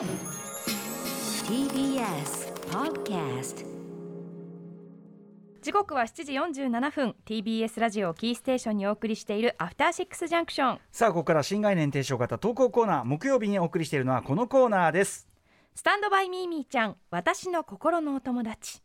TBS Podcast 時刻は7時47分。TBS ラジオキーステーションにお送りしているアフターシックスジャンクションさあここから新概念提唱型投稿コーナー木曜日にお送りしているのはこのコーナーです。スタンドバイミーミーちゃん私の心のお友達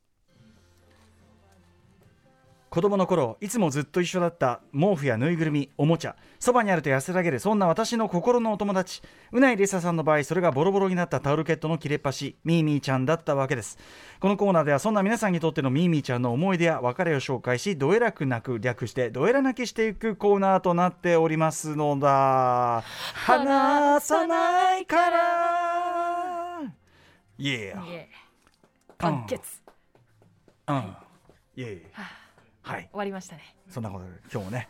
子供の頃いつもずっと一緒だった毛布やぬいぐるみおもちゃそばにあると安らげるそんな私の心のお友達。うないりささんの場合それがボロボロになったタオルケットの切れっ端ミーミーちゃんだったわけです。このコーナーではそんな皆さんにとってのミーミーちゃんの思い出や別れを紹介しどえらく泣く略してどえら泣きしていくコーナーとなっておりますのだ。離さないから。イエーイエー完結。うん。イエーはい。終わりましたね。そんなことで今日もね。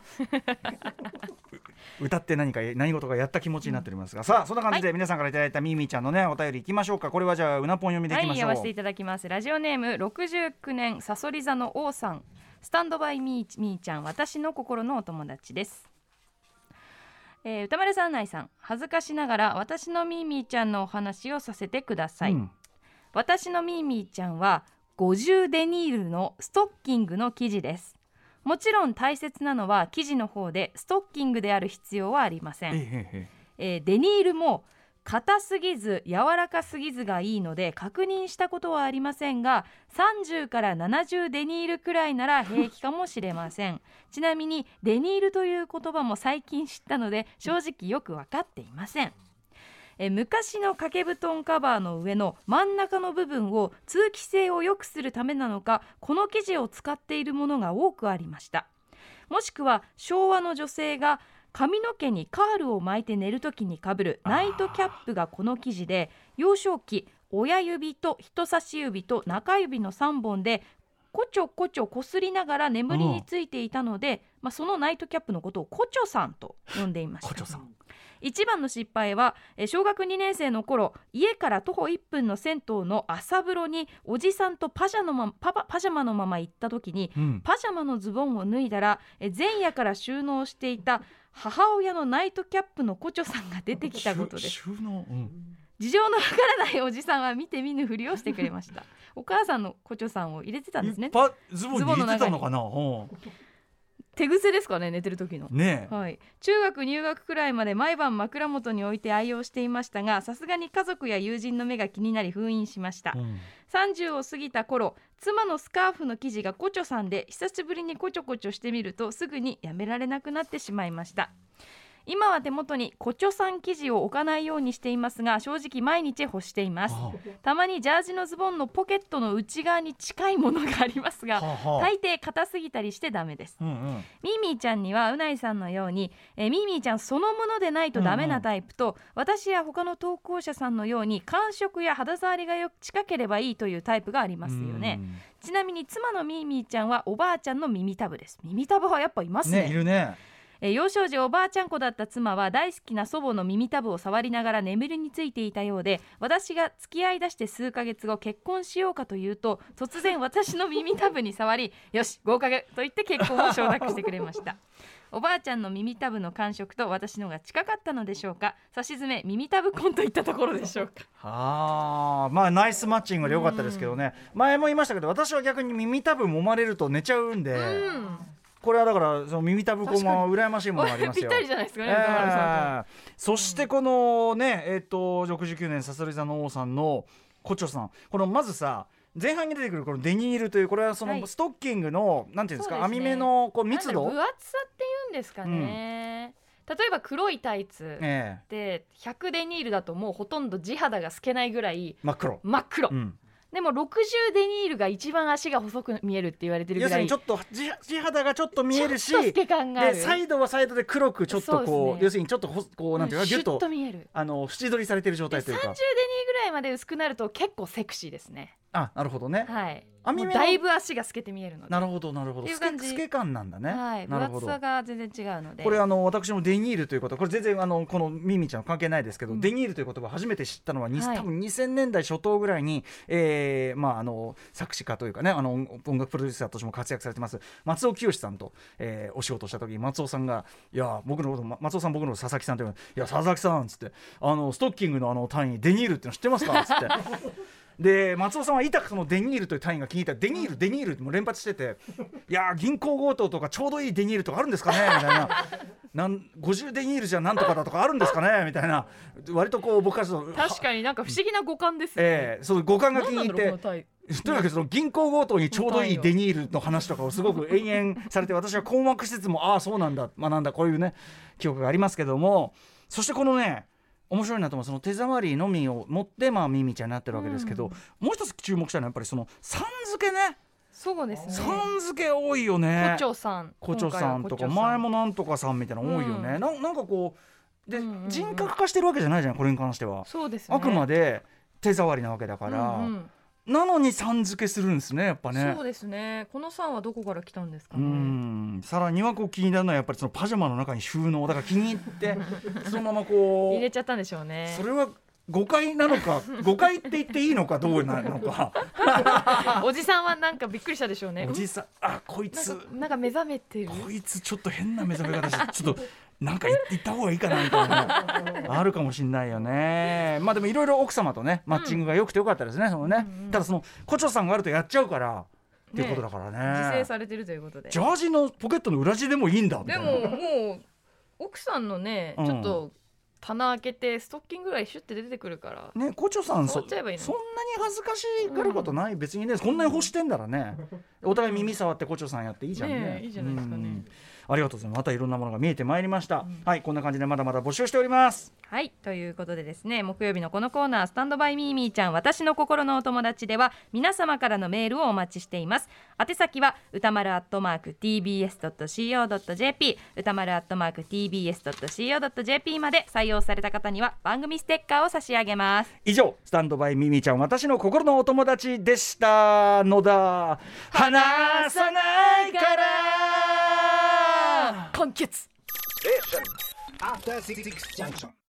う 歌って何か何事かやった気持ちになっておりますが、さあそんな感じで皆さんからいただいたミーミーちゃんのねお便りいきましょうか。これはじゃあうなぽん読みでいきましょう、はいせていただきます。ラジオネーム69年さそり座の王さん。スタンドバイミーミーちゃん私の心のお友達です。えー歌丸さん内さん。恥ずかしながら私のミーミーちゃんのお話をさせてください、うん。私のミーミーちゃんは50デニールのストッキングの生地です。もちろん大切なのは生地の方でストッキングである必要はありません。えデニールも硬すぎず柔らかすぎずがいいので確認したことはありませんが30から70デニールくらいなら平気かもしれません。ちなみにデニールという言葉も最近知ったので正直よく分かっていませんえー昔の掛け布団カバーの上の真ん中の部分を通気性を良くするためなのかこの生地を使っているものが多くありました。もしくは昭和の女性が髪の毛にカールを巻いて寝るときにかぶるナイトキャップがこの生地で幼少期親指と人差し指と中指の3本でこちょこちょこすりながら眠りについていたので、まあ、そのナイトキャップのことをコチョさんと呼んでいました一番の失敗はえー小学2年生の頃家から徒歩1分の銭湯の朝風呂におじさんとパジャのまパパパジャマのまま行った時にうん。パジャマのズボンを脱いだらえ前夜から収納していた母親のナイトキャップのコチョさんが出てきたことです。収収納、うん。事情のわからないおじさんは見て見ぬふりをしてくれました。お母さんのコチョさんを入れてたんですね。ズボンのかな？手癖ですかね寝てる時の。うんねえ、はい、中学入学くらいまで毎晩枕元に置いて愛用していましたがさすがに家族や友人の目が気になり封印しました、うん。30を過ぎた頃妻のスカーフの生地がコチョさんで久しぶりにコチョコチョしてみるとすぐにやめられなくなってしまいました今は手元にコチョさん生地を置かないようにしていますが正直毎日干しています。はたまにジャージのズボンのポケットの内側に近いものがありますがあはあはあ。大抵硬すぎたりしてダメです。うんうん。ミーミーちゃんにはうないさんのように、えーミーミーちゃんそのものでないとダメなタイプと、私や他の投稿者さんのように感触や肌触りがよ近ければいいというタイプがありますよね。ちなみに妻のミーミーちゃんはおばあちゃんの耳たぶです。耳たぶはやっぱいますね。ねいるねえー幼少時おばあちゃん子だった妻は大好きな祖母の耳たぶを触りながら眠りについていたようで私が付き合いだして数ヶ月後結婚しようかというと突然私の耳たぶに触り よし合格と言って結婚を承諾してくれました。おばあちゃんの耳たぶの感触と私のが近かったのでしょうか？差し詰め耳たぶ婚といったところでしょうか？あ。ーまあナイスマッチングでよかったですけどね。前も言いましたけど私は逆に耳たぶ揉まれると寝ちゃうんで、うんこれはだからその耳たぶこも羨ましいものがあります ぴっよたりじゃないですかね、えーそしてこのねえっ、と69年さそり座の王さんのコチョさん。このまずさ前半に出てくるこのデニールというこれはそはい。のストッキングの、なんていうんですか網目のこう密度？分厚さっていうんですかね、例えば黒いタイツええ。で100デニールだともうほとんど地肌が透けないぐらい真っ黒、真っ黒、うん、でも60デニールが一番足が細く見えるって言われてる要ぐらい。するにちょっと地地肌がちょっと見えるしでサイドはサイドで黒くちょっとこうね。要するにちょっとほこうなんていうかギュッとと見える。あの縁取りされてる状で30デニー態というかぐらいまで薄くなると結構セクシーですねあなるほどね、はい。網目だいぶ足が透けて見えるので。なるほどなるほど。透け透け感なんだね、はい。分厚さが全然違うので。これあの私もデニールということ。これ全然あのこのミミちゃん関係ないですけど、うん。デニールという言葉初めて知ったのは、にはい。多分2000年代初頭ぐらいに、えーまあ、あの作詞家というかねあの音音楽プロデューサーとしても活躍されてます松尾清さんと、えーお仕事をした時に松尾さんが「いや僕のことま松尾さん僕のこと佐々木さん」といういや佐々木さん」っつってあのストッキングのあの単位デニールっての知ってますか?」っつって。で松尾さんは痛くそのデニールという単位が気に入った。デニールデニールってもう連発してて「いやー銀行強盗とかちょうどいいデニールとかあるんですかね?」みたいな「なん50デニールじゃなんとかだとかあるんですかね?」みたいな。割とこう僕からすると確かになんか不思議な五感ですね、ええその五感が気に入って。とにかくその銀行強盗にちょうどいいデニールの話とかをすごく延々されて私は困惑しつつもああそうなんだ学んだこういうね記憶がありますけども。そしてこのね面白いなと思うその手触りのみを持ってまあミミちゃんになってるわけですけど、うん。もう一つ注目したのはやっぱりそのさん付けね。そうですね。さん付け多いよね。胡蝶さん。胡蝶さんとか前もなんとかさんみたいなの多いよね、うん。ななんかこうで、うんうんうん。人格化してるわけじゃないじゃんこれに関しては、そうですね。あくまで手触りなわけだから、うんうんなのにさん付けするんですねやっぱね。そうですね。このさんはどこから来たんですかうねん。さらにはこう気になるのはやっぱりそのパジャマの中に収納だから気に入って そのままこう入れちゃったんでしょうね。それは誤解なのか誤解って言っていいのかどうなのか。おじさんはなんかびっくりしたでしょうね。おじさんあこいつ。かなんか目覚めてる。こいつちょっと変な目覚め方してちょっとなんか言言った方がいいかなみたいな あるかもしんないよね。まあでもいろいろ奥様とねマッチングが良くてよかったですね、そのね、ただその胡蝶さんがあるとやっちゃうから。っていうことだからね。自制されてるということで。ジャージのポケットの裏地でもいいんだみたいな。でももう奥さんのねうん。ちょっと棚開けてストッキングぐらいシュッて出てくるから。ね、胡蝶さんそそんなに恥ずかしがることない、別にねこんなに欲してんだらね。お互い耳触って胡蝶さんやっていいじゃんね。いいじゃないですかね。うんありがとうございます。またいろんなものが見えてまいりました、はいこんな感じでまだまだ募集しております。はいということでですね木曜日のこのコーナー「スタンドバイミーミーちゃん私の心のお友達」では皆様からのメールをお待ちしています。宛先は歌丸アットマーク tbs.co.jp 歌丸アットマーク tbs.co.jp まで採用された方には番組ステッカーを差し上げます。以上スタンドバイミミちゃん私の心のお友達でした。のだ話さないから完結 After Six Junction.